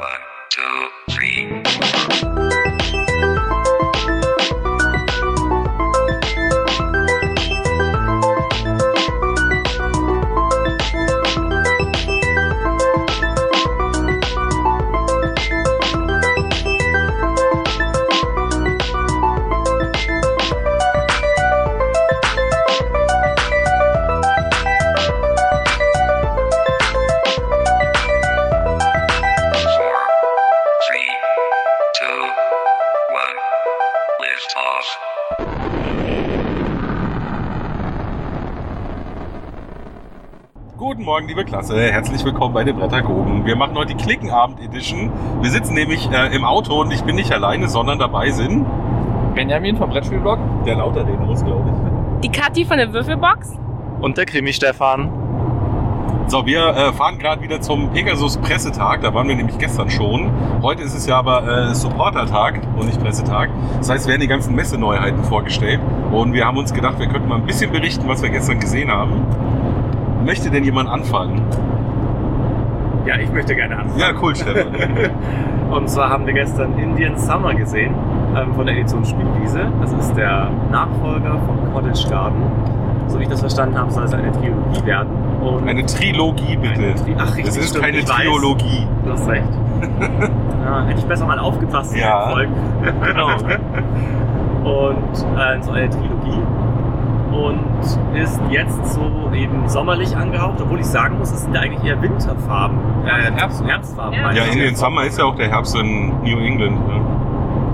One, two, three. Liebe Klasse. Herzlich willkommen bei den Brettergogen. Wir machen heute die Klickenabend-Edition. Wir sitzen nämlich äh, im Auto und ich bin nicht alleine, sondern dabei sind Benjamin vom Brettspielblog. der lauter reden muss, glaube ich. Die Kathi von der Würfelbox. Und der Krimi-Stefan. So, wir äh, fahren gerade wieder zum Pegasus Pressetag. Da waren wir nämlich gestern schon. Heute ist es ja aber äh, Supportertag und nicht Pressetag. Das heißt, werden die ganzen Messeneuheiten vorgestellt. Und wir haben uns gedacht, wir könnten mal ein bisschen berichten, was wir gestern gesehen haben. Möchte denn jemand anfangen? Ja, ich möchte gerne anfangen. Ja, cool, Stefan. Und zwar haben wir gestern Indian Summer gesehen ähm, von der Edition Spielwiese. Das ist der Nachfolger von Cottage Garden. So wie ich das verstanden habe, soll es eine Trilogie werden. Und Eine Trilogie, bitte. Eine Tri- Ach, richtig, Es ist stimmt, keine weiß. Triologie. Du hast recht. ja, hätte ich besser mal aufgepasst Ja. Folgen. Genau. Und äh, so eine Trilogie. Und ist jetzt so eben sommerlich angehaucht, obwohl ich sagen muss, es sind ja eigentlich eher Winterfarben. Äh, Herbst- Herbstfarben. Ja. Ja, ich. Indian Summer ist ja auch der Herbst in New England. Ne?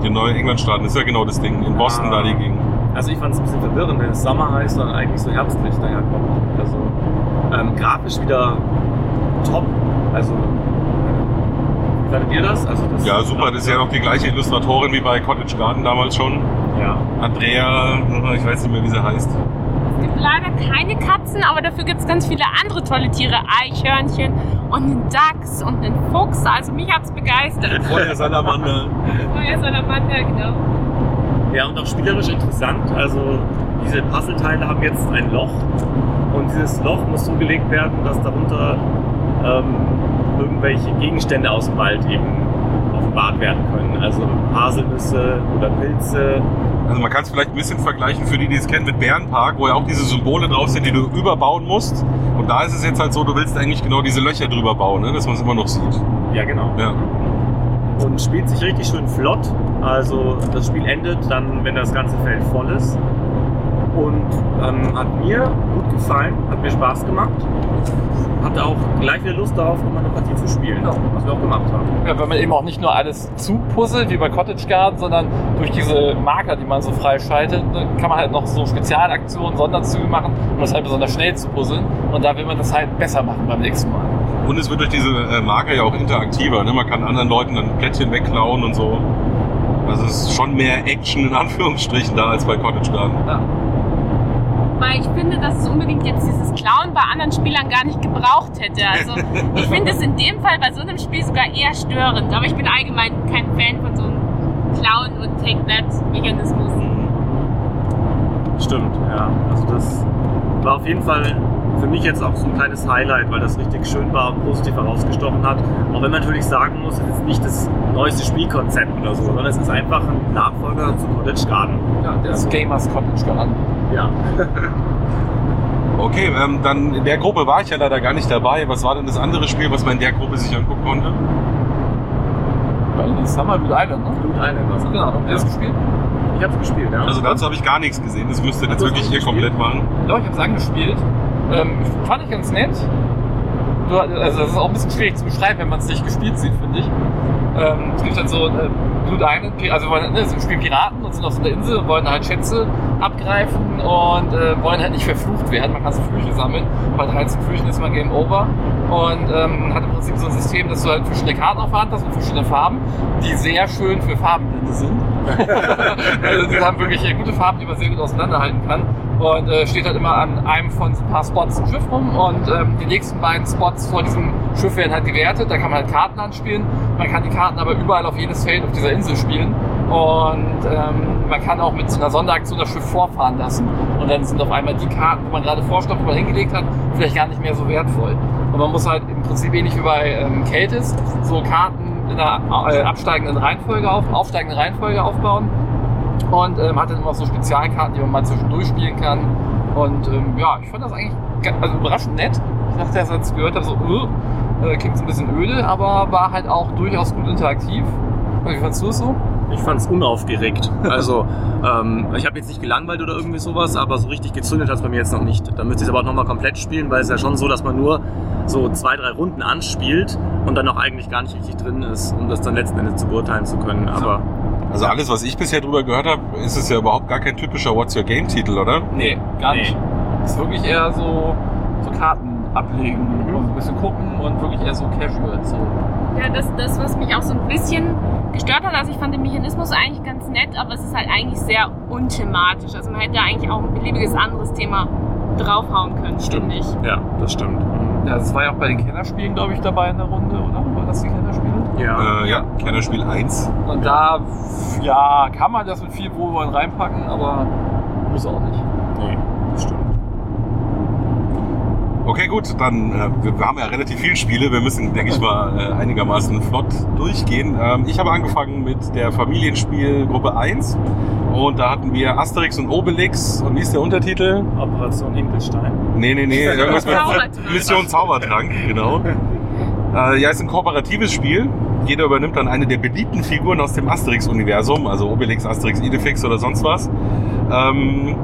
Die neue Englandstaaten ist ja genau das Ding. In Boston Ah. da die Gegend. Also ich fand es ein bisschen verwirrend, wenn es Sommer heißt und eigentlich so herbstlich daherkommt. Also ähm, grafisch wieder top. Also wie fandet ihr das? Also das Ja, super. Das ist ja noch die gleiche Illustratorin wie bei Cottage Garden damals schon. Ja. Andrea, ich weiß nicht mehr, wie sie heißt. Es gibt leider keine Katzen, aber dafür gibt es ganz viele andere tolle Tiere. Eichhörnchen und einen Dachs und einen Fuchs. Also mich hat es begeistert. Feuer Salamander. Feuer Salamander, genau. ja, und auch spielerisch interessant. Also diese Puzzleteile haben jetzt ein Loch und dieses Loch muss so gelegt werden, dass darunter ähm, irgendwelche Gegenstände aus dem Wald eben offenbart werden können. Also Haselnüsse oder Pilze. Also man kann es vielleicht ein bisschen vergleichen für die, die es kennen mit Bärenpark, wo ja auch diese Symbole drauf sind, die du überbauen musst. Und da ist es jetzt halt so, du willst eigentlich genau diese Löcher drüber bauen, ne? dass man es immer noch sieht. Ja, genau. Ja. und spielt sich richtig schön flott. Also das Spiel endet dann, wenn das ganze Feld voll ist. Und ähm, hat mir gut gefallen, hat mir Spaß gemacht. Hatte auch gleich wieder Lust darauf, nochmal eine Partie zu spielen, Ja. was wir auch gemacht haben. Ja, weil man eben auch nicht nur alles zupuzzelt wie bei Cottage Garden, sondern durch diese Marker, die man so freischaltet, ne, kann man halt noch so Spezialaktionen, Sonderzüge machen, um das halt besonders schnell zu puzzeln. Und da will man das halt besser machen beim nächsten Mal. Und es wird durch diese äh, Marker ja auch interaktiver. Ne? Man kann anderen Leuten dann Plättchen wegklauen und so. Also es ist schon mehr Action in Anführungsstrichen da als bei Cottage Garden. Ja. Weil ich finde, dass es unbedingt jetzt dieses Klauen bei anderen Spielern gar nicht gebraucht hätte. Also ich finde es in dem Fall bei so einem Spiel sogar eher störend. Aber ich bin allgemein kein Fan von so einem Klauen- und Take-That-Mechanismus. Stimmt, ja. Also das war auf jeden Fall für mich jetzt auch so ein kleines Highlight, weil das richtig schön war und positiv herausgestochen hat. Auch wenn man natürlich sagen muss, es ist nicht das neueste Spielkonzept oder so, sondern es ist einfach ein Nachfolger zu Cottage Garden. Ja, das Gamers Cottage Garden. Ja. Okay, ähm, dann in der Gruppe war ich ja leider gar nicht dabei. Was war denn das andere Spiel, was man in der Gruppe sich angucken konnte? Weil das Summer Blue Island, ne? Blut Island was. Genau, Ja. das gespielt. Ich hab's gespielt, ja. Also dazu habe ich gar nichts gesehen. Das müsst ihr jetzt Hast du wirklich hier komplett machen. Doch, ich habe es angespielt. Ähm, fand ich ganz nett. Du, also das ist auch ein bisschen schwierig zu beschreiben, wenn man es nicht gespielt sieht, finde ich. Ähm, es gibt halt so äh, Blue Island, also ne, wir spielen Piraten und sind auf so einer Insel und wollen halt Schätze abgreifen und äh, wollen halt nicht verflucht werden. Man kann so Flüche sammeln. Bei 13 Flüchen ist man Game Over. Und ähm, hat im Prinzip so ein System, dass du halt verschiedene Karten auf der Hand hast und verschiedene Farben, die sehr schön für Farbenblinde sind. also die haben wirklich äh, gute Farben, die man sehr gut auseinanderhalten kann. Und äh, steht halt immer an einem von so ein paar Spots ein Schiff rum und ähm, die nächsten beiden Spots vor diesem Schiff werden halt gewertet. Da kann man halt Karten anspielen. Man kann die Karten aber überall auf jedes Feld auf dieser Insel spielen. Und ähm, man kann auch mit so einer Sonderaktion das Schiff vorfahren lassen. Und dann sind auf einmal die Karten, wo man gerade Vorstopp mal hingelegt hat, vielleicht gar nicht mehr so wertvoll. Und man muss halt im Prinzip ähnlich wie bei ähm, Keltis so Karten in einer äh, absteigenden Reihenfolge auf, aufsteigenden Reihenfolge aufbauen. Und ähm, hat dann immer so Spezialkarten, die man mal zwischendurch spielen kann. Und ähm, ja, ich fand das eigentlich also überraschend nett. Ich dachte, als ich es gehört habe, so, äh, äh, klingt so ein bisschen öde, aber war halt auch durchaus gut interaktiv. Wie fandst du es so? Ich fand es unaufgeregt. Also, ähm, ich habe jetzt nicht gelangweilt oder irgendwie sowas, aber so richtig gezündet hat es bei mir jetzt noch nicht. Da müsste ich es aber auch nochmal komplett spielen, weil es ja schon so, dass man nur so zwei, drei Runden anspielt und dann auch eigentlich gar nicht richtig drin ist, um das dann letzten Endes zu beurteilen zu können. Aber Also alles, was ich bisher drüber gehört habe, ist es ja überhaupt gar kein typischer What's Your Game Titel, oder? Nee, gar Nee. nicht. ist wirklich eher so, so Karten ablegen und ein bisschen gucken und wirklich eher so casual. So. Ja, das, das, was mich auch so ein bisschen gestört hat, also ich fand den Mechanismus eigentlich ganz nett, aber es ist halt eigentlich sehr unthematisch. Also man hätte eigentlich auch ein beliebiges anderes Thema draufhauen können, Stimmt. ich. ja, das stimmt. Ja, das war ja auch bei den Kennerspielen, glaube ich, dabei in der Runde, oder? War das die Kennerspiele? Ja. Äh, ja, Kennerspiel 1. Und da, ja, kann man das mit viel Wohlwollen reinpacken, aber muss auch nicht. Nee. Okay, gut, dann äh, wir, wir haben ja relativ viele Spiele. Wir müssen, denke ich mal, äh, einigermaßen flott durchgehen. Ähm, ich habe angefangen mit der Familienspielgruppe 1 und da hatten wir Asterix und Obelix und wie ist der Untertitel? Operation Hinkelstein. Nee, nee, nee, irgendwas mit Zaubertrank. Mission Zaubertrank, genau. Äh, ja, ist ein kooperatives Spiel. Jeder übernimmt dann eine der beliebten Figuren aus dem Asterix-Universum, also Obelix, Asterix, Idefix oder sonst was. Ähm,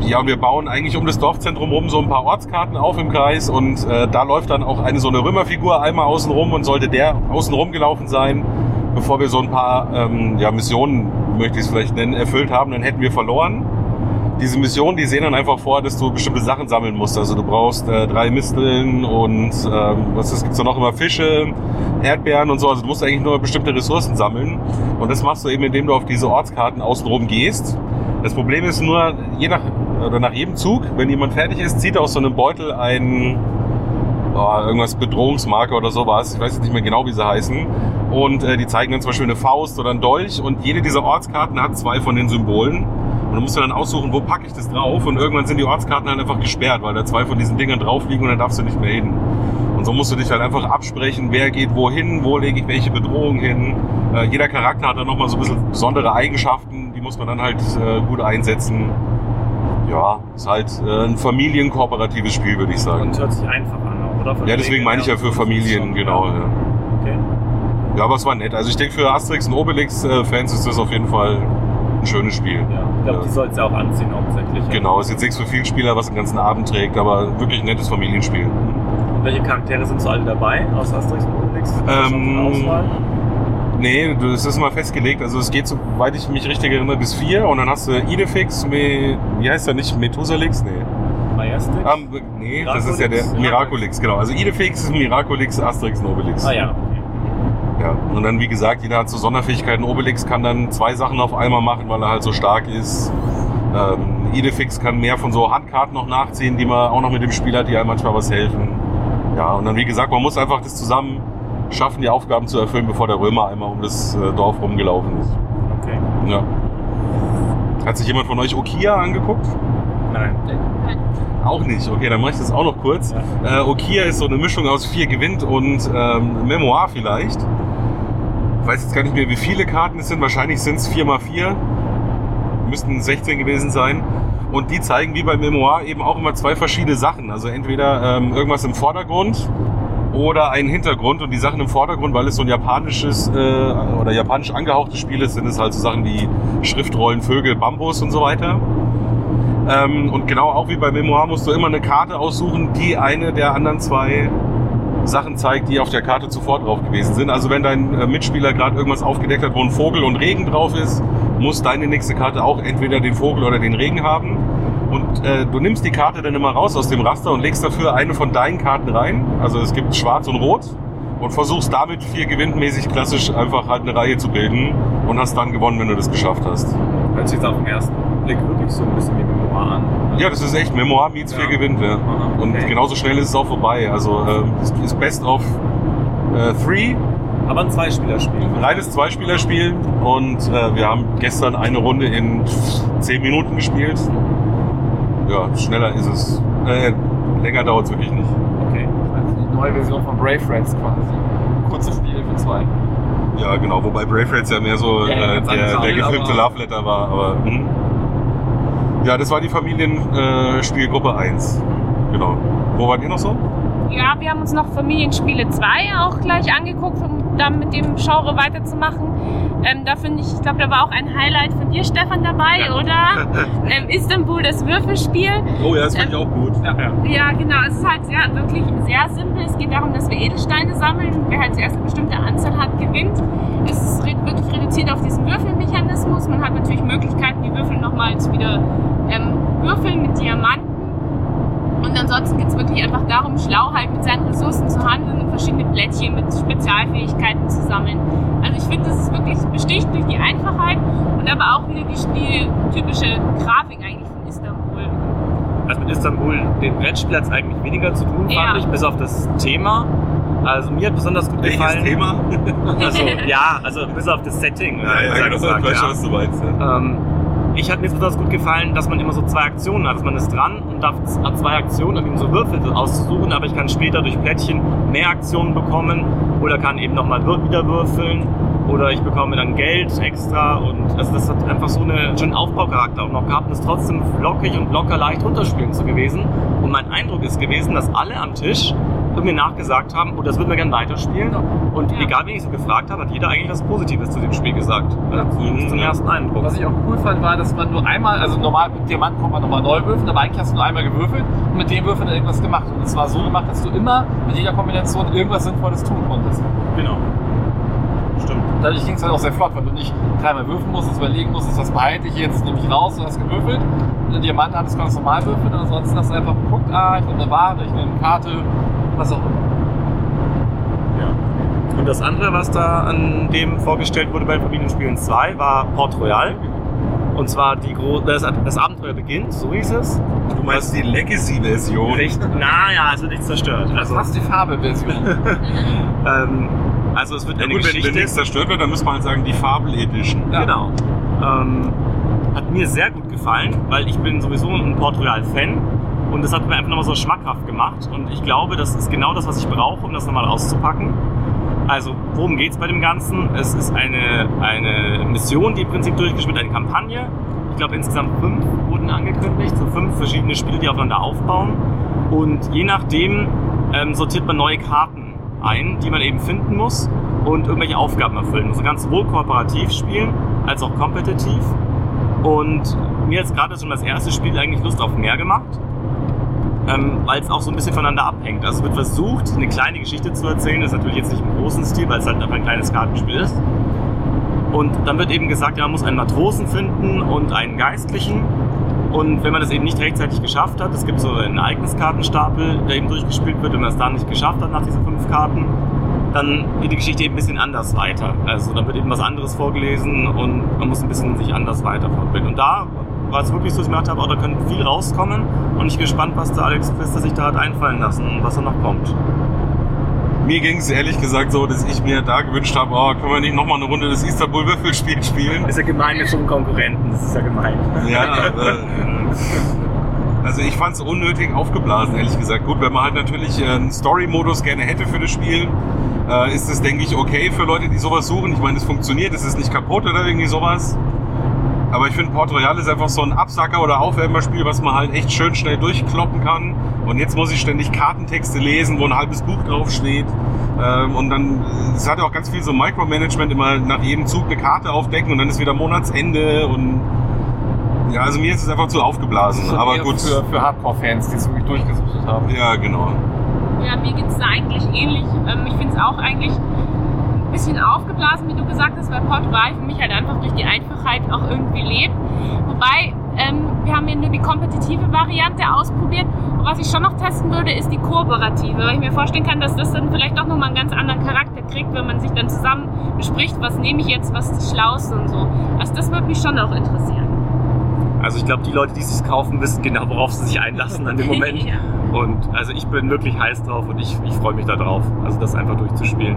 ja, wir bauen eigentlich um das Dorfzentrum rum so ein paar Ortskarten auf im Kreis und äh, da läuft dann auch eine so eine Römerfigur einmal außen rum und sollte der außen rum gelaufen sein, bevor wir so ein paar ähm, ja, Missionen, möchte ich es vielleicht nennen, erfüllt haben, dann hätten wir verloren. Diese Missionen, die sehen dann einfach vor, dass du bestimmte Sachen sammeln musst. Also du brauchst äh, drei Misteln und ähm, was ist, gibt's da noch immer Fische, Erdbeeren und so. Also du musst eigentlich nur bestimmte Ressourcen sammeln. Und das machst du eben, indem du auf diese Ortskarten außenrum gehst. Das Problem ist nur, je nach, oder nach jedem Zug, wenn jemand fertig ist, zieht er aus so einem Beutel ein, oh, irgendwas Bedrohungsmarke oder sowas. Ich weiß jetzt nicht mehr genau, wie sie heißen. Und äh, die zeigen dann zum Beispiel eine Faust oder einen Dolch. Und jede dieser Ortskarten hat zwei von den Symbolen. Und du musst dir dann aussuchen, wo packe ich das drauf. Und irgendwann sind die Ortskarten halt einfach gesperrt, weil da zwei von diesen Dingern drauf liegen und dann darfst du nicht mehr hin. Und so musst du dich halt einfach absprechen, wer geht wohin, wo lege ich welche Bedrohung hin. Äh, jeder Charakter hat dann nochmal so ein bisschen besondere Eigenschaften, die muss man dann halt äh, gut einsetzen. Ja, ist halt äh, ein familienkooperatives Spiel, würde ich sagen. Und hört sich einfach an, auch, oder? Von Ja, deswegen meine ich ja für Familien, genau. Ja. Okay. ja, aber es war nett. Also ich denke, für Asterix und Obelix-Fans ist das auf jeden Fall ein schönes Spiel. Ja, ich glaube, Ja. die soll es ja auch anziehen hauptsächlich. ja. Genau, ist jetzt nichts für viele Spieler, was den ganzen Abend trägt, aber wirklich ein nettes Familienspiel. Und welche Charaktere sind so alle dabei aus Asterix und Obelix? Ähm? Nee, das ist mal festgelegt. Also es geht, soweit ich mich richtig erinnere, bis vier und dann hast du Idefix, Me, wie heißt der nicht? Methusalix? Nee. Majestic? Ah, nee, das ist ja der Miraculix? Miraculix, genau. Also Idefix, Miraculix, Asterix und Obelix. ah ja, okay. Ja, und dann wie gesagt, jeder hat so Sonderfähigkeiten. Obelix kann dann zwei Sachen auf einmal machen, weil er halt so stark ist. Ähm, Idefix kann mehr von so Handkarten noch nachziehen, die man auch noch mit dem Spiel hat, die einem manchmal was helfen. Ja, und dann wie gesagt, man muss einfach das zusammen schaffen, die Aufgaben zu erfüllen, bevor der Römer einmal um das äh, Dorf rumgelaufen ist. okay. Ja. Hat sich jemand von euch Okia angeguckt? Nein. Auch nicht. Okay, dann mache ich das auch noch kurz. Äh, Okia ist so eine Mischung aus vier gewinnt und ähm, Memoir vielleicht. Ich weiß jetzt gar nicht mehr, wie viele Karten es sind. Wahrscheinlich sind es 4 mal 4 Müssten 16 gewesen sein. Und die zeigen wie bei Memoir eben auch immer zwei verschiedene Sachen. Also entweder ähm, irgendwas im Vordergrund oder ein Hintergrund. Und die Sachen im Vordergrund, weil es so ein japanisches äh, oder japanisch angehauchtes Spiel ist, sind es halt so Sachen wie Schriftrollen, Vögel, Bambus und so weiter. Ähm, und genau auch wie bei Memoir musst du immer eine Karte aussuchen, die eine der anderen zwei Sachen zeigt, die auf der Karte zuvor drauf gewesen sind. Also wenn dein äh, Mitspieler gerade irgendwas aufgedeckt hat, wo ein Vogel und Regen drauf ist, muss deine nächste Karte auch entweder den Vogel oder den Regen haben. Und äh, du nimmst die Karte dann immer raus aus dem Raster und legst dafür eine von deinen Karten rein. Also es gibt Schwarz und Rot und versuchst damit vier gewinnmäßig klassisch einfach halt eine Reihe zu bilden und hast dann gewonnen, wenn du das geschafft hast. Hört sich jetzt auf den ersten Blick wirklich so ein bisschen wie Memoir an. Ja, das ist echt Memoir meets Ja. vier gewinnt. Ja. Aha, Und okay. genauso schnell ist es auch vorbei. Also es ist Best of äh, Three, Aber ein Zweispielerspiel. reines Zweispielerspiel. Und äh, wir haben gestern eine Runde in zehn Minuten gespielt. Ja, schneller ist es. Äh, länger dauert es wirklich nicht. Okay. Also die neue Version von Brave Friends quasi. Kurzes Spiel für 2. Ja, genau, wobei Brave Raids ja mehr so Ja, ja, äh, der, der gefilmte Love Letter war, aber hm. Ja, das war die Familienspielgruppe äh, Spielgruppe 1. Genau. Wo wart ihr noch so? Ja, wir haben uns noch Familienspiele 2 auch gleich angeguckt, um dann mit dem Genre weiterzumachen. Ähm, da finde ich, ich glaube, da war auch ein Highlight von dir, Stefan, dabei, Ja. oder? ähm, Istanbul, das Würfelspiel. Oh ja, das fand ich auch gut. Ja. Ja, genau. Es ist halt sehr, wirklich sehr simpel. Es geht darum, dass wir Edelsteine sammeln. Wer halt zuerst eine bestimmte Anzahl hat, gewinnt. Es ist wirklich reduziert auf diesen Würfelmechanismus. Man hat natürlich Möglichkeiten, die Würfel nochmals wieder ähm, würfeln mit Diamanten. Und ansonsten geht es wirklich einfach darum, schlau halt mit seinen Ressourcen zu handeln und verschiedene Plättchen mit Spezialfähigkeiten zu sammeln. Also ich finde, das ist wirklich besticht durch die Einfachheit und aber auch wieder die, die typische Grafik eigentlich von Istanbul. Also mit Istanbul, dem Brettspiel hat es eigentlich weniger zu tun, Ja. fand ich, bis auf das Thema. Also mir hat besonders gut Welches gefallen. Thema? Also, ja, also bis auf das Setting. Ja, ja, gesagt, genau, ich weiß schon, ja. was du meinst. Ja. Ähm, ich hat mir besonders gut gefallen, dass man immer so zwei Aktionen hat. Also man ist dran und darf, zwei Aktionen, um eben so Würfel auszusuchen, aber ich kann später durch Plättchen mehr Aktionen bekommen oder kann eben nochmal wieder würfeln oder ich bekomme dann Geld extra und also das hat einfach so einen schönen Aufbaucharakter auch noch gehabt und ist trotzdem flockig und locker leicht runterspielen zu gewesen. Und mein Eindruck ist gewesen, dass alle am Tisch mir nachgesagt haben, oh, das würden wir gerne weiterspielen. Und Ja. egal, wen ich so gefragt habe, hat jeder eigentlich was Positives zu dem Spiel gesagt. Also zumindest zum Ja. ersten Eindruck. Was ich auch cool fand, war, dass man nur einmal, also normal mit Diamanten kann man nochmal neu würfeln, aber eigentlich hast du nur einmal gewürfelt und mit dem Würfeln irgendwas gemacht. Und es war so gemacht, dass du immer mit jeder Kombination irgendwas Sinnvolles tun konntest. Genau. Stimmt. Dadurch ging es halt auch sehr flott, weil du nicht dreimal würfeln musstest, überlegen musstest, was behalte ich jetzt, nehme ich raus, du hast gewürfelt. Du Diamanten hattest, konntest du normal würfeln und ansonsten hast du einfach geguckt, ah, ich nehme eine Ware, ich nehme eine Karte, was auch immer. Ja. Und das andere, was da an dem vorgestellt wurde bei Familienspielen 2, war Port Royal. Und zwar die Gro das, das Abenteuer beginnt, so hieß es. Du meinst die Legacy-Version? Naja, es wird nichts zerstört. Also, Fast die Farbe-Version. ähm, also es wird Ja, eine gut, wenn, wenn Geschichte. nichts zerstört wird, dann muss man halt sagen, die Fabel Edition. Ja. Genau. Ähm, hat mir sehr gut gefallen, weil ich bin sowieso ein Port Royal-Fan. Und das hat mir einfach nochmal so schmackhaft gemacht. Und ich glaube, das ist genau das, was ich brauche, um das nochmal auszupacken. Also, worum geht's bei dem Ganzen? Es ist eine, eine Mission, die im Prinzip durchgespielt wird, eine Kampagne. Ich glaube, insgesamt fünf wurden angekündigt, so fünf verschiedene Spiele, die aufeinander aufbauen. Und je nachdem ähm, sortiert man neue Karten ein, die man eben finden muss und irgendwelche Aufgaben erfüllen. Man kann sowohl kooperativ spielen als auch kompetitiv. Und mir hat gerade schon das erste Spiel eigentlich Lust auf mehr gemacht, ähm, weil es auch so ein bisschen voneinander abhängt. Also es wird versucht, eine kleine Geschichte zu erzählen, das ist natürlich jetzt nicht im großen Stil, weil es halt einfach ein kleines Kartenspiel ist. Und dann wird eben gesagt, ja, man muss einen Matrosen finden und einen Geistlichen. Und wenn man das eben nicht rechtzeitig geschafft hat, es gibt so einen Ereigniskartenstapel, der eben durchgespielt wird, wenn man es da nicht geschafft hat nach diesen fünf Karten, dann geht die Geschichte eben ein bisschen anders weiter. Also dann wird eben was anderes vorgelesen und man muss ein bisschen sich anders weiter fortbilden. Und da war es wirklich so, dass ich mir gedacht habe, oh, da könnte viel rauskommen und ich bin gespannt, was der Alex Pfister sich da hat einfallen lassen und was da noch kommt. Mir ging es ehrlich gesagt so, dass ich mir da gewünscht habe, oh, können wir nicht nochmal eine Runde des Istanbul-Würfelspiel spielen? Ist ja gemein mit so einem Konkurrenten, das ist ja gemein. Ja, äh, also ich fand es unnötig aufgeblasen, ehrlich gesagt. Gut, wenn man halt natürlich äh, einen Story-Modus gerne hätte für das Spiel, äh, ist es, denke ich, okay für Leute, die sowas suchen. Ich meine, es funktioniert, es ist nicht kaputt oder irgendwie sowas. Aber ich finde, Port Royal ist einfach so ein Absacker- oder Aufwärmerspiel, was man halt echt schön schnell durchkloppen kann. Und jetzt muss ich ständig Kartentexte lesen, wo ein halbes Buch draufsteht. Ähm, und dann, es hat ja auch ganz viel so Micromanagement, immer nach jedem Zug eine Karte aufdecken und dann ist wieder Monatsende und ja, also mir ist es einfach zu aufgeblasen. Aber Eher gut. Für, für Hardcore-Fans, die es wirklich durchgesuchtet haben. Ja, genau. Ja, mir geht es da eigentlich ähnlich. Ähm, ich finde es auch eigentlich bisschen aufgeblasen, wie du gesagt hast, weil Portugal für mich halt einfach durch die Einfachheit auch irgendwie lebt. Wobei, ähm, wir haben ja nur die kompetitive Variante ausprobiert. Und was ich schon noch testen würde, ist die kooperative, weil ich mir vorstellen kann, dass das dann vielleicht auch nochmal einen ganz anderen Charakter kriegt, wenn man sich dann zusammen bespricht, was nehme ich jetzt, was ist das Schlauste und so. Also das würde mich schon auch interessieren. Also ich glaube, die Leute, die es sich kaufen, wissen genau, worauf sie sich einlassen an dem Moment. ja. Und also ich bin wirklich heiß drauf und ich, ich freue mich da drauf, also das einfach durchzuspielen.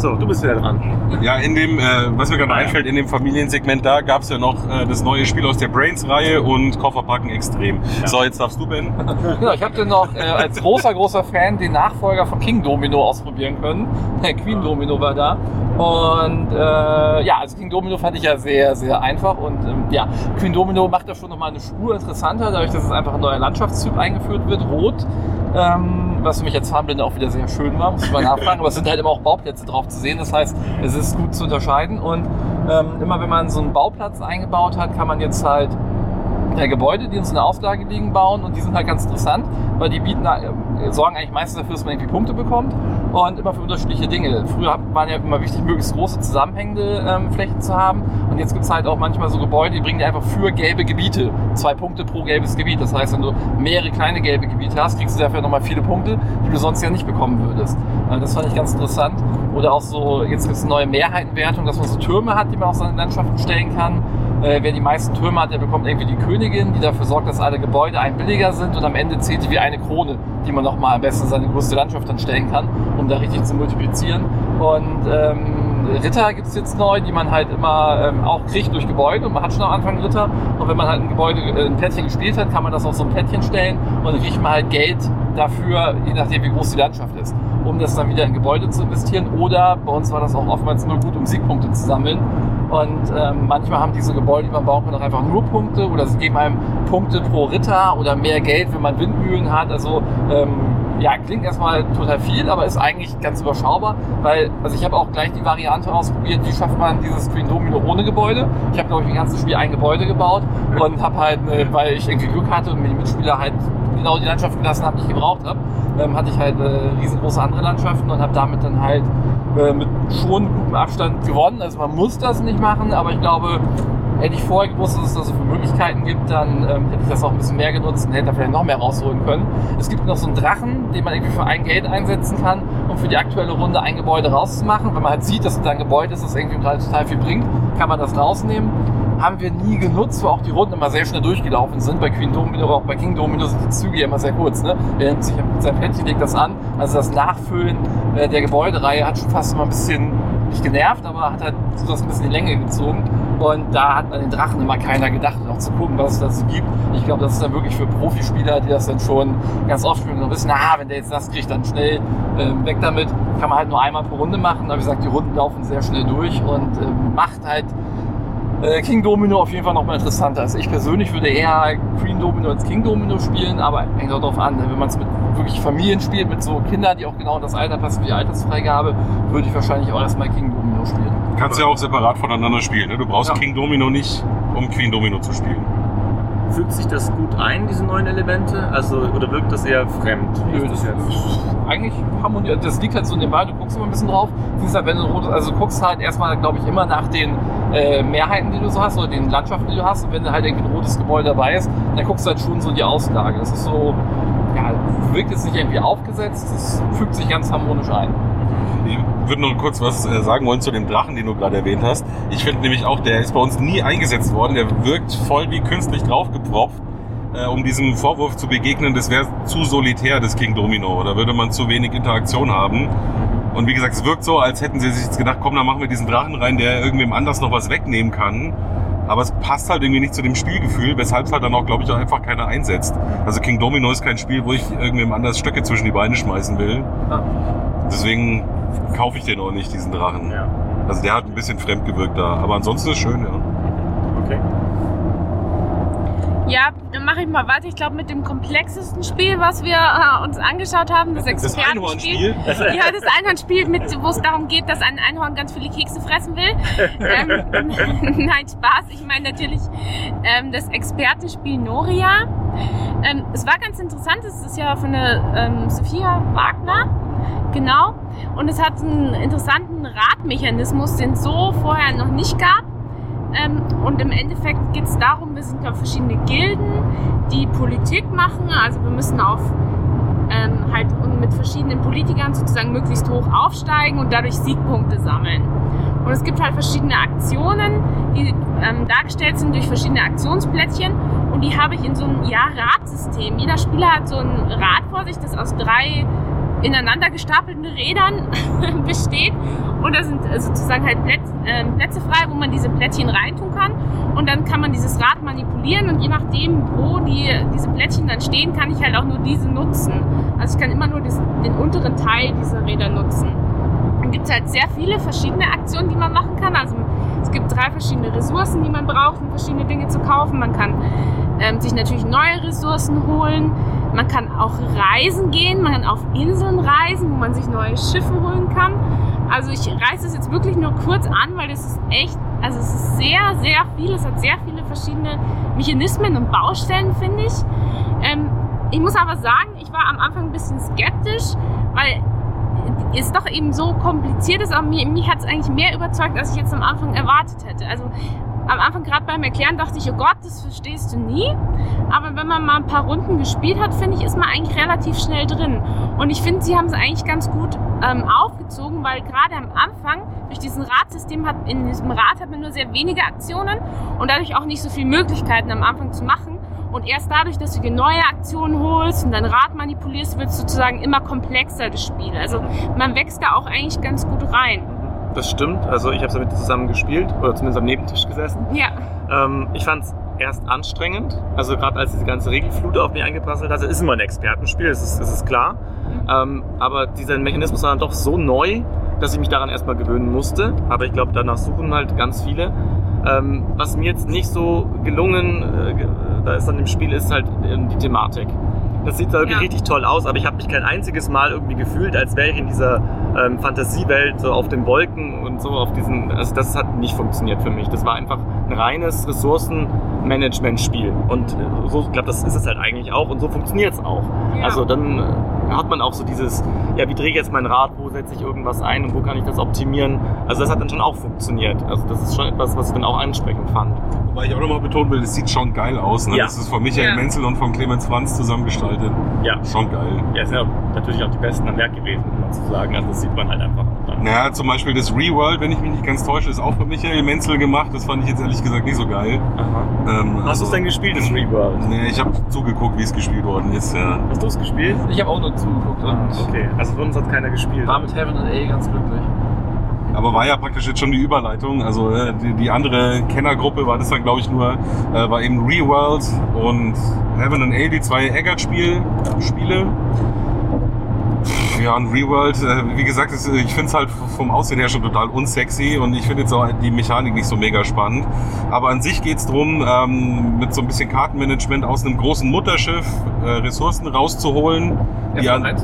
So, du bist wieder dran. Ja, in dem, äh, was mir gerade ja. einfällt, in dem Familiensegment da gab es ja noch äh, das neue Spiel aus der Brains-Reihe und Kofferpacken extrem. So, jetzt darfst du, Ben. Genau, ich habe dann noch äh, als großer, großer Fan den Nachfolger von King Domino ausprobieren können. Queen Domino war da. Und äh, ja, also King Domino fand ich ja sehr, sehr einfach. Und ähm, ja, Queen Domino macht da schon nochmal eine Spur interessanter, dadurch, dass es einfach ein neuer Landschaftstyp eingeführt wird, rot. Ähm, was für mich als Farbenblinde auch wieder sehr schön war, muss ich mal nachfragen. Aber es sind halt immer auch Bauplätze drauf zu sehen. Das heißt, es ist gut zu unterscheiden. Und ähm, immer wenn man so einen Bauplatz eingebaut hat, kann man jetzt halt ja, Gebäude, die uns in der Auslage liegen, bauen und die sind halt ganz interessant, weil die bieten, äh, sorgen eigentlich meistens dafür, dass man irgendwie Punkte bekommt und immer für unterschiedliche Dinge. Früher waren ja immer wichtig, möglichst große zusammenhängende ähm, Flächen zu haben und jetzt gibt's halt auch manchmal so Gebäude, die bringen dir einfach für gelbe Gebiete zwei Punkte pro gelbes Gebiet. Das heißt, wenn du mehrere kleine gelbe Gebiete hast, kriegst du dafür nochmal viele Punkte, die du sonst ja nicht bekommen würdest. Äh, das fand ich ganz interessant. Oder auch so, jetzt gibt's eine neue Mehrheitenwertung, dass man so Türme hat, die man auf seine Landschaften stellen kann. Äh, wer die meisten Türme hat, der bekommt irgendwie die Königin, die dafür sorgt, dass alle Gebäude ein billiger sind und am Ende zählt die wie eine Krone, die man nochmal am besten in seine größte Landschaft dann stellen kann, um da richtig zu multiplizieren. Und ähm, Ritter gibt's jetzt neu, die man halt immer ähm, auch kriegt durch Gebäude. Und man hat schon am Anfang Ritter. Und wenn man halt ein Gebäude, äh, ein Plättchen gespielt hat, kann man das auf so ein Plättchen stellen und dann kriegt man halt Geld dafür, je nachdem wie groß die Landschaft ist, um das dann wieder in Gebäude zu investieren oder bei uns war das auch oftmals nur gut, um Siegpunkte zu sammeln und ähm, manchmal haben diese Gebäude, die man bauen kann, auch einfach nur Punkte oder sie geben einem Punkte pro Ritter oder mehr Geld, wenn man Windmühlen hat. Also ähm, ja, klingt erstmal total viel, aber ist eigentlich ganz überschaubar, weil also ich habe auch gleich die Variante ausprobiert, wie schafft man dieses Queen Domino ohne Gebäude. Ich habe glaube ich ein ganzes Spiel ein Gebäude gebaut und habe halt, äh, weil ich irgendwie Glück hatte und mir die Mitspieler halt genau die Landschaft gelassen haben, die ich gebraucht habe, ähm, hatte ich halt äh, riesengroße andere Landschaften und habe damit dann halt äh, mit schon gutem Abstand gewonnen. Also man muss das nicht machen, aber ich glaube, hätte ich vorher gewusst, dass es das so für Möglichkeiten gibt, dann ähm, hätte ich das auch ein bisschen mehr genutzt und hätte da vielleicht noch mehr rausholen können. Es gibt noch so einen Drachen, den man irgendwie für ein Geld einsetzen kann, um für die aktuelle Runde ein Gebäude rauszumachen. Wenn man halt sieht, dass es da ein Gebäude ist, das irgendwie gerade total viel bringt, kann man das rausnehmen. Haben wir nie genutzt, weil auch die Runden immer sehr schnell durchgelaufen sind. Bei Queen Domino, aber auch bei King Domino sind die Züge ja immer sehr kurz. Ne? Er nimmt sich seinem Plättchen, legt das an. Also das Nachfüllen äh, der Gebäudereihe hat schon fast immer ein bisschen nicht genervt, aber hat halt so das ein bisschen in die Länge gezogen. Und da hat an den Drachen immer keiner gedacht, noch zu gucken, was es dazu gibt. Ich glaube, das ist dann wirklich für Profispieler, die das dann schon ganz oft spielen und wissen, ah, wenn der jetzt das kriegt, dann schnell ähm, weg damit. Kann man halt nur einmal pro Runde machen. Aber wie gesagt, die Runden laufen sehr schnell durch und ähm, macht halt äh, King Domino auf jeden Fall nochmal interessanter. Also ich persönlich würde eher Queen Domino als King Domino spielen, aber hängt auch darauf an. ne? Wenn man es mit wirklich Familien spielt, mit so Kindern, die auch genau in das Alter passen wie die Altersfreigabe, würde ich wahrscheinlich auch erstmal King Domino spielen. Kannst ja auch separat voneinander spielen. Ne? Du brauchst Ja. King Domino nicht, um Queen Domino zu spielen. Fügt sich das gut ein, diese neuen Elemente? Also, oder wirkt das eher fremd? Nö, das das jetzt? eigentlich harmoniert. Das liegt halt so nebenbei, du guckst immer ein bisschen drauf. Siehst halt, wenn du rotes, also du guckst halt erstmal, glaube ich, immer nach den äh, Mehrheiten, die du so hast oder den Landschaften, die du hast. Und wenn da halt irgendwie ein rotes Gebäude dabei ist, dann guckst du halt schon so die Auslage. Das ist so, ja, wirkt jetzt nicht irgendwie aufgesetzt, das fügt sich ganz harmonisch ein. Ich würde noch kurz was äh, sagen wollen zu dem Drachen, den du gerade erwähnt hast. Ich finde nämlich auch, der ist bei uns nie eingesetzt worden. Der wirkt voll wie künstlich draufgepropft, äh, um diesem Vorwurf zu begegnen, das wäre zu solitär, das King Domino. Da würde man zu wenig Interaktion haben. Und wie gesagt, es wirkt so, als hätten sie sich jetzt gedacht, komm, dann machen wir diesen Drachen rein, der irgendwem anders noch was wegnehmen kann. Aber es passt halt irgendwie nicht zu dem Spielgefühl, weshalb es halt dann auch, glaube ich, auch einfach keiner einsetzt. Also King Domino ist kein Spiel, wo ich irgendwem anders Stöcke zwischen die Beine schmeißen will. Deswegen kaufe ich den auch nicht, diesen Drachen. Ja, Also der hat ein bisschen fremd gewirkt da. Aber ansonsten ist schön, ja. okay. Ja, dann mache ich mal weiter. Ich glaube, mit dem komplexesten Spiel, was wir äh, uns angeschaut haben, das Das Expertenspiel. Einhornspiel. Ja, das Einhornspiel, mit, wo es darum geht, dass ein Einhorn ganz viele Kekse fressen will. ähm, nein, Spaß. Ich meine natürlich ähm, das Expertenspiel Noria. Ähm, es war ganz interessant. Es ist ja von der ähm, Sophia Wagner. Genau. Und es hat einen interessanten Ratmechanismus, den es so vorher noch nicht gab. Ähm, und im Endeffekt geht es darum, wir sind ja verschiedene Gilden, die Politik machen. Also wir müssen auf ähm, halt mit verschiedenen Politikern sozusagen möglichst hoch aufsteigen und dadurch Siegpunkte sammeln. Und es gibt halt verschiedene Aktionen, die ähm, dargestellt sind durch verschiedene Aktionsplättchen. Und die habe ich in so einem Ja-Rad-System. Jeder Spieler hat so ein Rad vor sich, das aus drei ineinander gestapelten Rädern besteht. Und da sind äh, sozusagen halt Plätz, äh, Plätze frei, wo man diese Plättchen reintun kann. Und dann kann man dieses Rad manipulieren und je nachdem, wo die, diese Plättchen dann stehen, kann ich halt auch nur diese nutzen. Also ich kann immer nur das, den unteren Teil dieser Räder nutzen. Dann gibt es halt sehr viele verschiedene Aktionen, die man machen kann. Also es gibt drei verschiedene Ressourcen, die man braucht, um verschiedene Dinge zu kaufen. Man kann ähm, sich natürlich neue Ressourcen holen. Man kann auch reisen gehen, man kann auf Inseln reisen, wo man sich neue Schiffe holen kann. Also ich reiße es jetzt wirklich nur kurz an, weil das ist echt, also es ist sehr, sehr viel. Es hat sehr viele verschiedene Mechanismen und Baustellen, finde ich. Ähm, ich muss aber sagen, ich war am Anfang ein bisschen skeptisch, weil es doch eben so kompliziert ist, aber mich, mich hat es eigentlich mehr überzeugt, als ich jetzt am Anfang erwartet hätte. Also am Anfang gerade beim Erklären dachte ich, oh Gott, das verstehst du nie. Aber wenn man mal ein paar Runden gespielt hat, finde ich, ist man eigentlich relativ schnell drin. Und ich finde, sie haben es eigentlich ganz gut ähm, aufgezogen, weil gerade am Anfang durch diesen Radsystem hat, in diesem Rad hat man nur sehr wenige Aktionen und dadurch auch nicht so viele Möglichkeiten am Anfang zu machen. Und erst dadurch, dass du dir neue Aktionen holst und dein Rad manipulierst, wird es sozusagen immer komplexer, das Spiel. Also man wächst da auch eigentlich ganz gut rein. Das stimmt. Also ich habe es damit zusammen gespielt oder zumindest am Nebentisch gesessen. Ja, Ähm, ich fand es erst anstrengend. Also gerade als diese ganze Regelflut auf mich eingeprasselt hatte, ist immer ein Expertenspiel, das ist, das ist klar. Ähm, aber dieser Mechanismus war dann doch so neu, dass ich mich daran erstmal gewöhnen musste. Aber ich glaube, danach suchen halt ganz viele. Ähm, was mir jetzt nicht so gelungen, äh, da ist an dem Spiel, ist halt ähm, die Thematik. Das sieht da wirklich Ja. richtig toll aus, aber ich habe mich kein einziges Mal irgendwie gefühlt, als wäre ich in dieser ähm, Fantasiewelt so auf den Wolken und so auf diesen. Also das hat nicht funktioniert für mich. Das war einfach ein reines Ressourcenmanagement-Spiel. Und so, ich glaube, das ist es halt eigentlich auch und so funktioniert es auch. Ja. Also dann äh, hat man auch so dieses, ja, wie drehe ich jetzt mein Rad, wo setze ich irgendwas ein und wo kann ich das optimieren. Also das hat dann schon auch funktioniert. Also das ist schon etwas, was ich dann auch ansprechend fand. Wobei ich auch nochmal betonen will, es sieht schon geil aus. Ne? Ja. Das ist von Michael Ja. Menzel und von Clemens Franz zusammengestaltet. Ja. Schon geil. Ja, es sind ja natürlich auch die Besten am Werk gewesen, muss man zu sagen. Also das sieht man halt einfach. Dann. Naja, zum Beispiel das Reworld, wenn ich mich nicht ganz täusche, ist auch von Michael Menzel gemacht. Das fand ich jetzt ehrlich gesagt nicht so geil. Aha. Ähm, Hast du also- es denn gespielt, das Reworld? Nee, ich habe zugeguckt, wie es gespielt worden ist. Ja. Hast du es gespielt? Ich habe auch nur zugeguckt und Okay, also von uns hat keiner gespielt. war mit Heaven and A ganz glücklich. Aber war ja praktisch jetzt schon die Überleitung. Also äh, die, die andere Kennergruppe war das dann, glaube ich, nur, äh, war eben Reworld und Heaven and A, die zwei Eggert-Spiele. Ja, und Reworld, äh, wie gesagt, das, ich finde es halt vom Aussehen her schon total unsexy und ich finde jetzt auch die Mechanik nicht so mega spannend. Aber an sich geht's drum, ähm, mit so ein bisschen Kartenmanagement aus einem großen Mutterschiff äh, Ressourcen rauszuholen, die an, ne?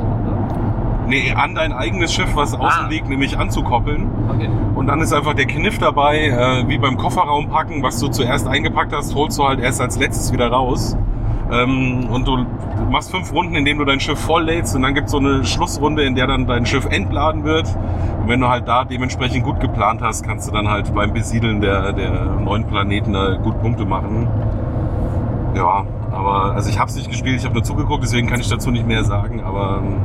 nee, an dein eigenes Schiff, was außen Ah. liegt, nämlich anzukoppeln. Okay. Und dann ist einfach der Kniff dabei, äh, wie beim Kofferraum packen, was du zuerst eingepackt hast, holst du halt erst als letztes wieder raus. Ähm, und du machst fünf Runden, in denen du dein Schiff volllädst und dann gibt's so eine Schlussrunde, in der dann dein Schiff entladen wird. Und wenn du halt da dementsprechend gut geplant hast, kannst du dann halt beim Besiedeln der, der neuen Planeten da gut Punkte machen. Ja, aber also ich habe es nicht gespielt, ich habe nur zugeguckt, deswegen kann ich dazu nicht mehr sagen, aber ähm,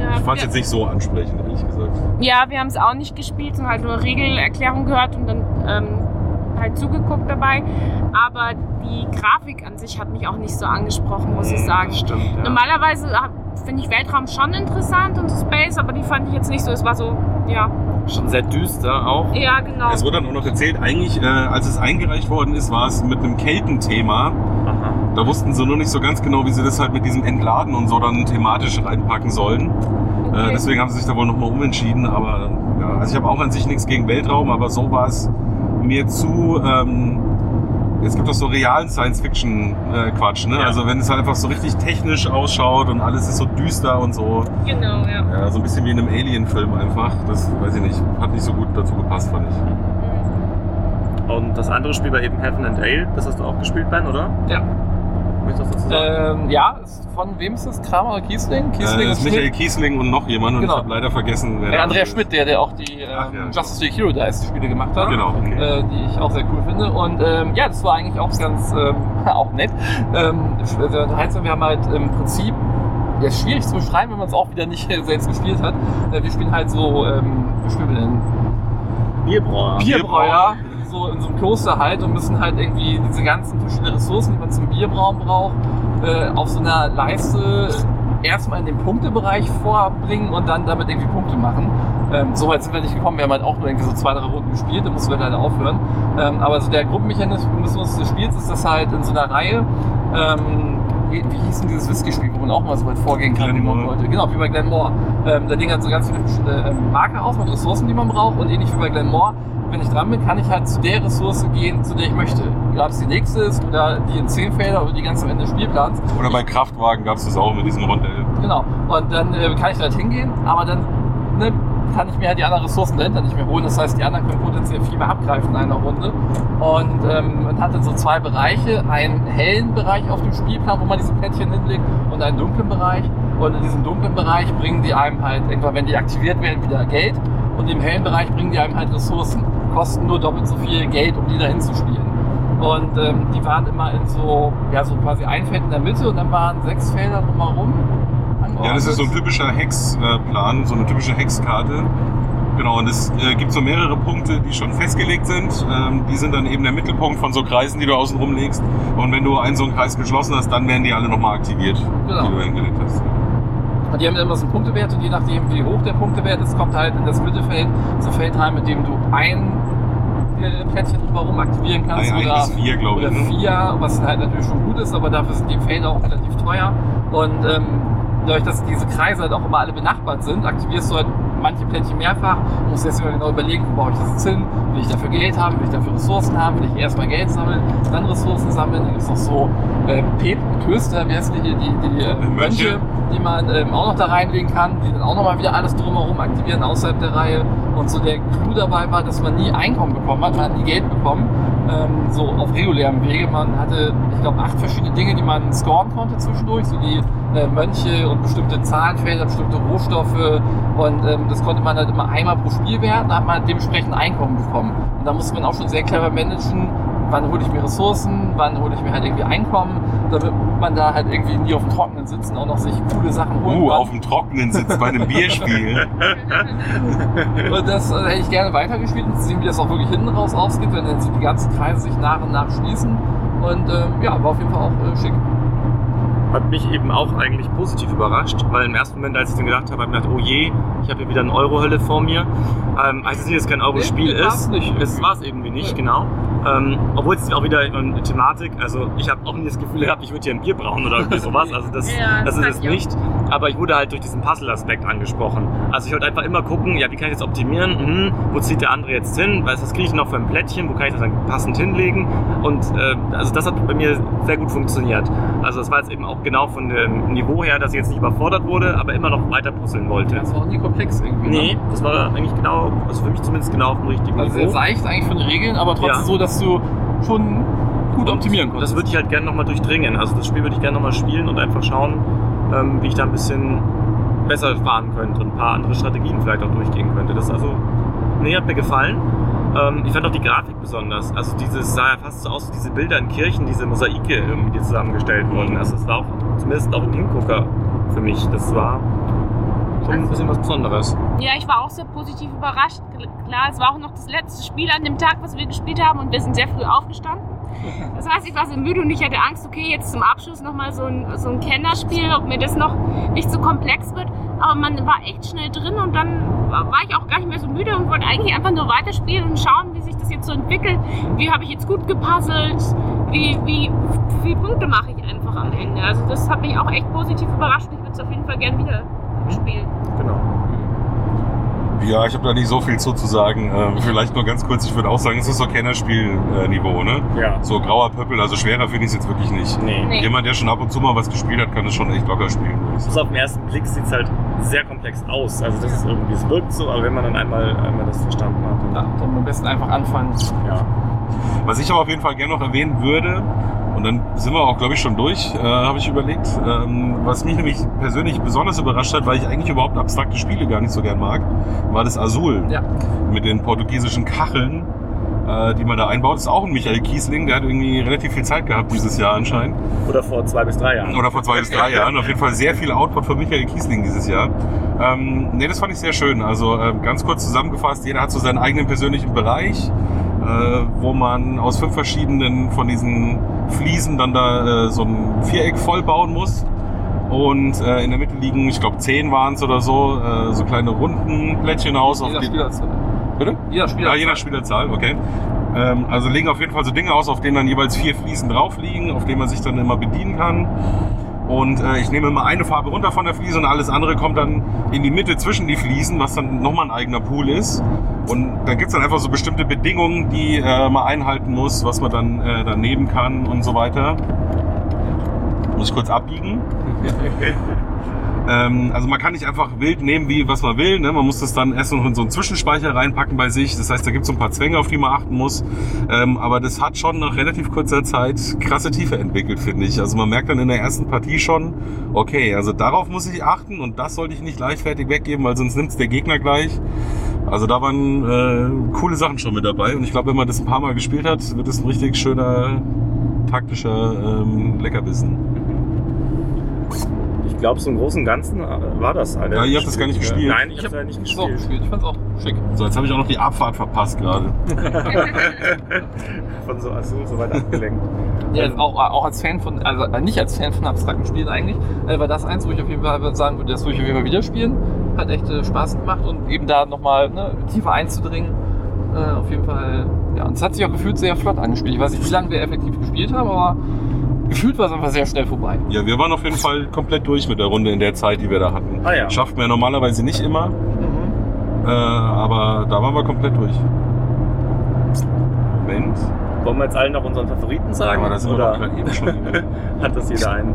ja, ich fand es jetzt nicht so ansprechend, ehrlich gesagt. ja, wir haben es auch nicht gespielt, sondern halt nur Regelerklärung gehört und dann ähm, halt zugeguckt dabei. Aber die Grafik an sich hat mich auch nicht so angesprochen, muss ich sagen. Das stimmt, ja. Normalerweise finde ich Weltraum schon interessant und so Space, aber die fand ich jetzt nicht so. Es war so, ja, Schon sehr düster auch. ja, genau. Es wurde dann auch noch erzählt, eigentlich, äh, als es eingereicht worden ist, war es mit einem Keltenthema. Aha. Da wussten sie nur nicht so ganz genau, wie sie das halt mit diesem Entladen und so dann thematisch reinpacken sollen. Äh, Okay. deswegen haben sie sich da wohl nochmal umentschieden. Aber ja, also ich habe auch an sich nichts gegen Weltraum, aber so war es mir zu. Ähm, es gibt doch so realen Science-Fiction-Quatsch, ne? Ja. Also wenn es halt einfach so richtig technisch ausschaut und alles ist so düster und so. Genau, ja. Ja, so ein bisschen wie in einem Alien-Film einfach. Das weiß ich nicht. Hat nicht so gut dazu gepasst, fand ich. Und das andere Spiel war eben Heaven and Ale. Das hast du auch gespielt, Ben, oder? Ja. Möchtest du was dazu sagen? Ähm, ja, ist von wem ist das? Kramer oder Kiesling? Kiesling Äh, ist Michael Schmidt. Kiesling und noch jemand und Genau. ich habe leider vergessen, wer Äh, der Andrea Schmidt, der, der auch die ähm, Ach ja. Justice League Hero Dice Spiele gemacht hat. Genau. Äh, die ich auch sehr cool finde. Und ähm, ja, das war eigentlich auch ganz ähm, auch nett. Ähm, unterhaltsam. Wir haben halt im Prinzip, ja, schwierig zu beschreiben, wenn man es auch wieder nicht selbst gespielt hat. Äh, wir spielen halt so, ähm, wie spielen wir denn? Bierbrauer. Bierbräuer, so in so einem Kloster halt und müssen halt irgendwie diese ganzen verschiedenen Ressourcen, die man zum Bierbrauen braucht, äh, auf so einer Leiste erstmal in den Punktebereich vorbringen und dann damit irgendwie Punkte machen. Ähm, so weit sind wir nicht gekommen. Wir haben halt auch nur irgendwie so zwei, drei Runden gespielt, dann mussten wir leider aufhören. Ähm, aber so der Gruppenmechanismus des Spiels ist das halt in so einer Reihe. Ähm, wie, wie hieß denn dieses Whisky-Spiel, wo man auch mal so weit vorgehen kann, wie man Glenmore. wollte? Genau, wie bei Glenmore. Ähm, da Ding hat so ganz viele verschiedene ähm, Marker aus mit Ressourcen, die man braucht und ähnlich wie bei Glenmore. Wenn ich dran bin, kann ich halt zu der Ressource gehen, zu der ich möchte. Ob es die nächste ist oder die in 10 Felder oder die ganz am Ende des Spielplans. Oder bei Kraftwagen gab es das auch mit diesem Rondell. Genau. Und dann äh, kann ich da halt hingehen, aber dann ne, kann ich mir halt die anderen Ressourcen dahinter nicht mehr holen. Das heißt, die anderen können potenziell viel mehr abgreifen in einer Runde. Und ähm, man hat dann so zwei Bereiche. Einen hellen Bereich auf dem Spielplan, wo man diese Plättchen hinlegt, und einen dunklen Bereich. Und in diesem dunklen Bereich bringen die einem halt, irgendwann, wenn die aktiviert werden, wieder Geld. Und im hellen Bereich bringen die einem halt Ressourcen. Kosten nur doppelt so viel Geld, um die dahin zu spielen. Und ähm, die waren immer in so, ja, so quasi ein Feld in der Mitte und dann waren sechs Felder drumherum. Ja, das ist so ein typischer Hexplan, so eine typische Hexkarte. Genau, und es äh, gibt so mehrere Punkte, die schon festgelegt sind. Ähm, die sind dann eben der Mittelpunkt von so Kreisen, die du außen rumlegst. Und wenn du einen so einen Kreis geschlossen hast, dann werden die alle nochmal aktiviert, Genau. die du hingelegt hast. Und die haben immer so einen Punktewert und je nachdem, wie hoch der Punktewert ist, kommt halt in das Mittelfeld so ein Feld rein, mit dem du ein Plättchen drumherum aktivieren kannst. Ein, ein oder, bis vier, glaube ich. oder Ne? vier, was halt natürlich schon gut ist, aber dafür sind die Felder auch relativ teuer. Und ähm, dadurch, dass diese Kreise halt auch immer alle benachbart sind, aktivierst du halt manche Plättchen mehrfach. Musst jetzt immer genau überlegen, wo baue ich das jetzt hin? Will ich dafür Geld haben? Will ich dafür Ressourcen haben? Will ich erstmal Geld sammeln, dann Ressourcen sammeln? Dann gibt es noch so äh, Pep Klöster, wie heißt die hier, die, die äh, Mönche. Mönche, die man ähm, auch noch da reinlegen kann, die dann auch nochmal wieder alles drumherum aktivieren außerhalb der Reihe. Und so der Clou dabei war, dass man nie Einkommen bekommen hat, man hat nie Geld bekommen. Ähm, so auf regulärem Wege. Man hatte, ich glaube, acht verschiedene Dinge, die man scoren konnte zwischendurch, so die äh, Mönche und bestimmte Zahlenfelder, bestimmte Rohstoffe. Und ähm, das konnte man halt immer einmal pro Spiel werten, da hat man dementsprechend Einkommen bekommen. Und da musste man auch schon sehr clever managen, wann hole ich mir Ressourcen, wann hole ich mir halt irgendwie Einkommen, damit man da halt irgendwie nie auf dem Trockenen sitzt und auch noch sich coole Sachen holen Uh, kann. auf dem Trockenen sitzt bei einem Bierspiel. Und das äh, hätte ich gerne weitergespielt und sehen, wie das auch wirklich hinten raus ausgeht, wenn dann so die ganzen Kreise sich nach und nach schließen. Und ähm, ja, war auf jeden Fall auch äh, schick. Hat mich eben auch eigentlich positiv überrascht, weil im ersten Moment, als ich dann gedacht habe, habe ich gedacht, oh je, ich habe hier wieder eine Euro-Hölle vor mir. Ähm, heißt es es kein Euro-Spiel ist. Es war es irgendwie nicht, Nee. genau. Ähm, obwohl es auch wieder eine Thematik, also ich habe auch nie das Gefühl gehabt, ich würde hier ein Bier brauen oder irgendwie sowas. Also das, Ja, das das ist es nicht. Aber ich wurde halt durch diesen Puzzle-Aspekt angesprochen. Also ich wollte einfach immer gucken, ja, wie kann ich das optimieren? Hm, wo zieht der andere jetzt hin? Was, was kriege ich noch für ein Plättchen? Wo kann ich das dann passend hinlegen? Und äh, also das hat bei mir sehr gut funktioniert. Also das war jetzt eben auch genau von dem Niveau her, dass ich jetzt nicht überfordert wurde, aber immer noch weiter puzzeln wollte. Das war auch nie komplex irgendwie. Nee, Ne? das war eigentlich genau, also für mich zumindest genau auf dem richtigen Also sehr Niveau. seicht eigentlich von den Regeln, aber trotzdem Ja. so, dass du schon gut optimieren konntest. Das würde ich halt gerne nochmal durchdringen. Also das Spiel würde ich gerne nochmal spielen und einfach schauen, ähm, wie ich da ein bisschen besser fahren könnte und ein paar andere Strategien vielleicht auch durchgehen könnte. Das also, nee, hat mir gefallen. Ähm, ich fand auch die Grafik besonders. Also dieses sah ja fast so aus wie diese Bilder in Kirchen, diese Mosaike, irgendwie, die zusammengestellt wurden. Also es war auch zumindest auch ein Hingucker für mich. Das war schon ein bisschen was Besonderes. Ja, ich war auch sehr positiv überrascht. Klar, es war auch noch das letzte Spiel an dem Tag, was wir gespielt haben und wir sind sehr früh aufgestanden. Das heißt, ich war so müde und ich hatte Angst, okay, jetzt zum Abschluss nochmal so ein, so ein Kennerspiel, ob mir das noch nicht so komplex wird. Aber man war echt schnell drin und dann war war ich auch gar nicht mehr so müde und wollte eigentlich einfach nur weiterspielen und schauen, wie sich das jetzt so entwickelt. Wie habe ich jetzt gut gepuzzelt? Wie, wie, wie viele Punkte mache ich einfach am Ende? Also das hat mich auch echt positiv überrascht. Ich würde es auf jeden Fall gern wieder spielen. Genau. Ja, ich habe da nicht so viel zu, zu sagen. Ähm, vielleicht nur ganz kurz, ich würde auch sagen, es ist so Kennerspiel-Niveau, ne? Ja. So grauer Pöppel, also schwerer finde ich es jetzt wirklich nicht. Nee. Nee. Jemand, der schon ab und zu mal was gespielt hat, kann es schon echt locker spielen. Also auf den ersten Blick sieht es halt sehr komplex aus. Also das ist irgendwie, es wirkt so, aber wenn man dann einmal, einmal das verstanden hat, Ja, dann am besten einfach anfangen. dann ja. Was ich aber auf jeden Fall gerne noch erwähnen würde, und dann sind wir auch, glaube ich, schon durch, äh, habe ich überlegt. Ähm, was mich nämlich persönlich besonders überrascht hat, weil ich eigentlich überhaupt abstrakte Spiele gar nicht so gern mag, war das Azul Ja. mit den portugiesischen Kacheln, äh, die man da einbaut. Das ist auch ein Michael Kiesling, der hat irgendwie relativ viel Zeit gehabt dieses Jahr anscheinend. Oder vor zwei bis drei Jahren. Oder vor zwei bis drei Jahren. Auf jeden Fall sehr viel Output von Michael Kiesling dieses Jahr. Ähm, nee, das fand ich sehr schön. Also ähm, ganz kurz zusammengefasst, jeder hat so seinen eigenen persönlichen Bereich, äh, wo man aus fünf verschiedenen von diesen Fliesen dann da äh, so ein Viereck voll bauen muss. Und äh, in der Mitte liegen, ich glaube, zehn waren es oder so, äh, so kleine runden Plättchen aus. Auf Jeder die, Spielerzahl. bitte? Jeder Spieler. Ja, je nach Spielerzahl, okay. Ähm, also legen auf jeden Fall so Dinge aus, auf denen dann jeweils vier Fliesen drauf liegen, auf denen man sich dann immer bedienen kann. Und äh, ich nehme immer eine Farbe runter von der Fliese und alles andere kommt dann in die Mitte zwischen die Fliesen, was dann nochmal ein eigener Pool ist. Und dann gibt's dann einfach so bestimmte Bedingungen, die äh, man einhalten muss, was man dann äh, dann nehmen kann und so weiter. Muss ich kurz abbiegen. Ähm, also man kann nicht einfach wild nehmen, wie was man will. Ne? Man muss das dann erst noch in so einen Zwischenspeicher reinpacken bei sich. Das heißt, da gibt es so ein paar Zwänge, auf die man achten muss. Ähm, aber das hat schon nach relativ kurzer Zeit krasse Tiefe entwickelt, finde ich. Also man merkt dann in der ersten Partie schon, okay, also darauf muss ich achten und das sollte ich nicht leichtfertig weggeben, weil sonst nimmt der Gegner gleich. Also da waren äh, coole Sachen schon mit dabei. Und ich glaube, wenn man das ein paar Mal gespielt hat, wird es ein richtig schöner taktischer ähm, Leckerbissen. Ich glaube, so im Großen und Ganzen äh, war das eine. Ja, ihr habt das gar nicht gespielt. Nein, ich Ich habe hab ja nicht So, gespielt. gespielt. Ich fand's auch schick. So, jetzt habe ich auch noch die Abfahrt verpasst gerade. Von so Azul so weit abgelenkt. Ja, auch, auch als Fan von, also äh, nicht als Fan von abstrakten Spielen eigentlich, äh, war das eins, wo ich auf jeden Fall sagen würde, das würde ich auf jeden Fall wieder spielen. Hat echt äh, Spaß gemacht und eben da nochmal ne, tiefer einzudringen. Äh, auf jeden Fall, ja, und es hat sich auch gefühlt sehr flott angespielt. Ich weiß nicht, wie lange wir effektiv gespielt haben, aber gefühlt war es einfach sehr schnell vorbei. Ja, wir waren auf jeden Fall komplett durch mit der Runde in der Zeit, die wir da hatten. Ah ja. Schafft man ja normalerweise nicht immer, äh, aber da waren wir komplett durch. Moment. Wollen wir jetzt allen noch unseren Favoriten sagen? Aber da sind wir Oder doch gerade eben schon. hat das jeder einen?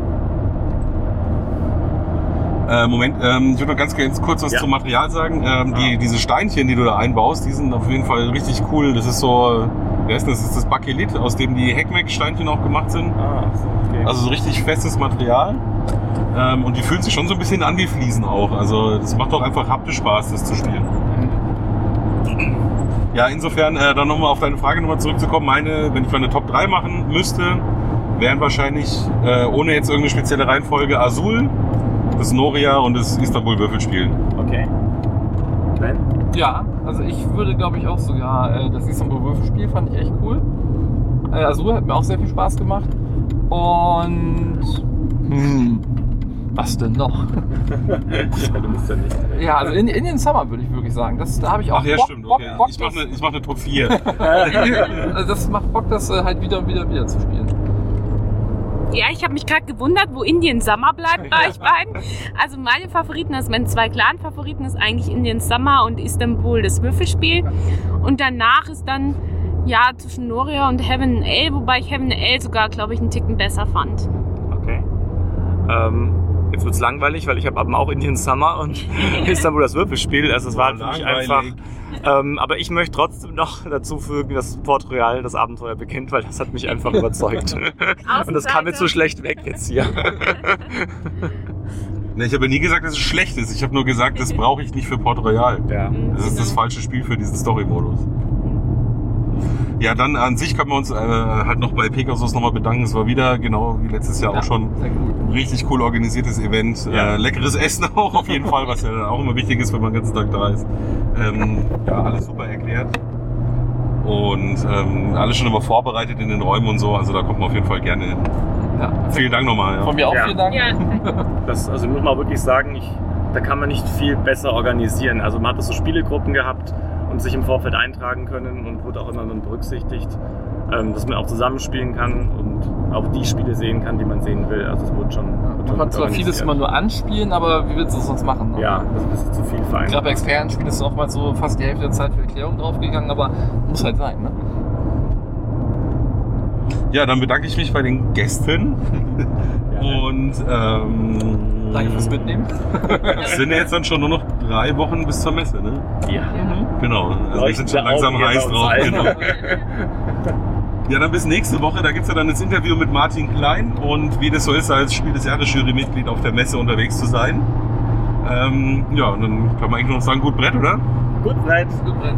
Äh, Moment, ähm, ich würde noch ganz ganz kurz was Ja. zum Material sagen. Ähm, die, diese Steinchen, die du da einbaust, die sind auf jeden Fall richtig cool. Das ist so, wer ist das? Das ist das Bakelit, aus dem die Heckmeck-Steinchen auch gemacht sind. Ah, okay. Also so richtig festes Material. Ähm, und die fühlen sich schon so ein bisschen an wie Fliesen auch. Also das macht doch einfach haptisch Spaß, das zu spielen. Ja, insofern äh, dann nochmal auf deine Frage nochmal zurückzukommen. Meine, wenn ich meine Top 3 machen müsste, wären wahrscheinlich, äh, ohne jetzt irgendeine spezielle Reihenfolge, Azul, das Noria und das Istanbul Würfelspielen. okay. Ben? Ja, also ich würde glaube ich auch sogar, äh, das Istanbul Würfelspiel fand ich echt cool. Äh, Azur hat mir auch sehr viel Spaß gemacht. Und hm, was denn noch? Ja, du musst ja nicht. Ja, also in, Indian Summer würde ich wirklich sagen. Das, da habe ich auch Ach ja, Bock, stimmt. Bock, Okay. Bock, Ich mache eine, mach eine Top 4. also das macht Bock, das äh, halt wieder und wieder und wieder zu spielen. Ja, ich habe mich gerade gewundert, wo Indian Summer bleibt bei euch beiden. Also meine Favoriten, also meine zwei klaren Favoriten ist eigentlich Indian Summer und Istanbul, das Würfelspiel. Und danach ist dann ja zwischen Noria und Heaven and Ale, wobei ich Heaven Ale sogar, glaube ich, einen Ticken besser fand. Okay. Ähm, jetzt wird's langweilig, weil ich habe aber auch Indian Summer und Istanbul das Würfelspiel. Also es war für mich einfach. Ähm, aber ich möchte trotzdem noch dazu fügen, dass Port Royal das Abenteuer beginnt, weil das hat mich einfach überzeugt. und das kam jetzt so schlecht weg jetzt hier. Ne, ich habe ja nie gesagt, dass es schlecht ist. Ich habe nur gesagt, das brauche ich nicht für Port Royal. Ja. Das ist das falsche Spiel für diesen Story-Modus. Ja, dann an sich können wir uns äh, halt noch bei Pegasus nochmal bedanken. Es war wieder, genau wie letztes Jahr Ja, auch schon, ein richtig cool organisiertes Event. Ja. Äh, leckeres Essen auch auf jeden Fall, was ja dann auch immer wichtig ist, wenn man den ganzen Tag da ist. Ähm, ja, alles super erklärt. Und ähm, alles schon immer vorbereitet in den Räumen und so. Also da kommt man auf jeden Fall gerne hin. Ja. Vielen Dank nochmal. Ja. Von mir auch Ja. vielen Dank. Ja, Das, also muss man wirklich sagen, ich, da kann man nicht viel besser organisieren. Also man hat so Spielegruppen gehabt und sich im Vorfeld eintragen können und wurde auch immer mit berücksichtigt, ähm, dass man auch zusammenspielen kann und auch die Spiele sehen kann, die man sehen will. Also es wurde schon. wurde Man kann zwar vieles immer nur anspielen, aber wie willst du es sonst machen? ne? Ja, das ist ein bisschen zu viel für einen. Gerade bei Expertenspielen ist oftmals so fast die Hälfte der Zeit für Erklärung draufgegangen, aber muss halt sein. Ne? Ja, dann bedanke ich mich bei den Gästen. Und ähm, Danke fürs Mitnehmen. Es sind ja jetzt dann schon nur noch drei Wochen bis zur Messe, ne? Ja. Genau. Also wir sind schon langsam heiß drauf. Genau. Ja, dann bis nächste Woche. Da gibt's ja dann das Interview mit Martin Klein und wie das so ist, als Spiel des Jahres Jurymitglied auf der Messe unterwegs zu sein. Ähm, ja, und dann kann man eigentlich nur noch sagen, gut Brett, oder? Gut, Brett. Gut, Brett.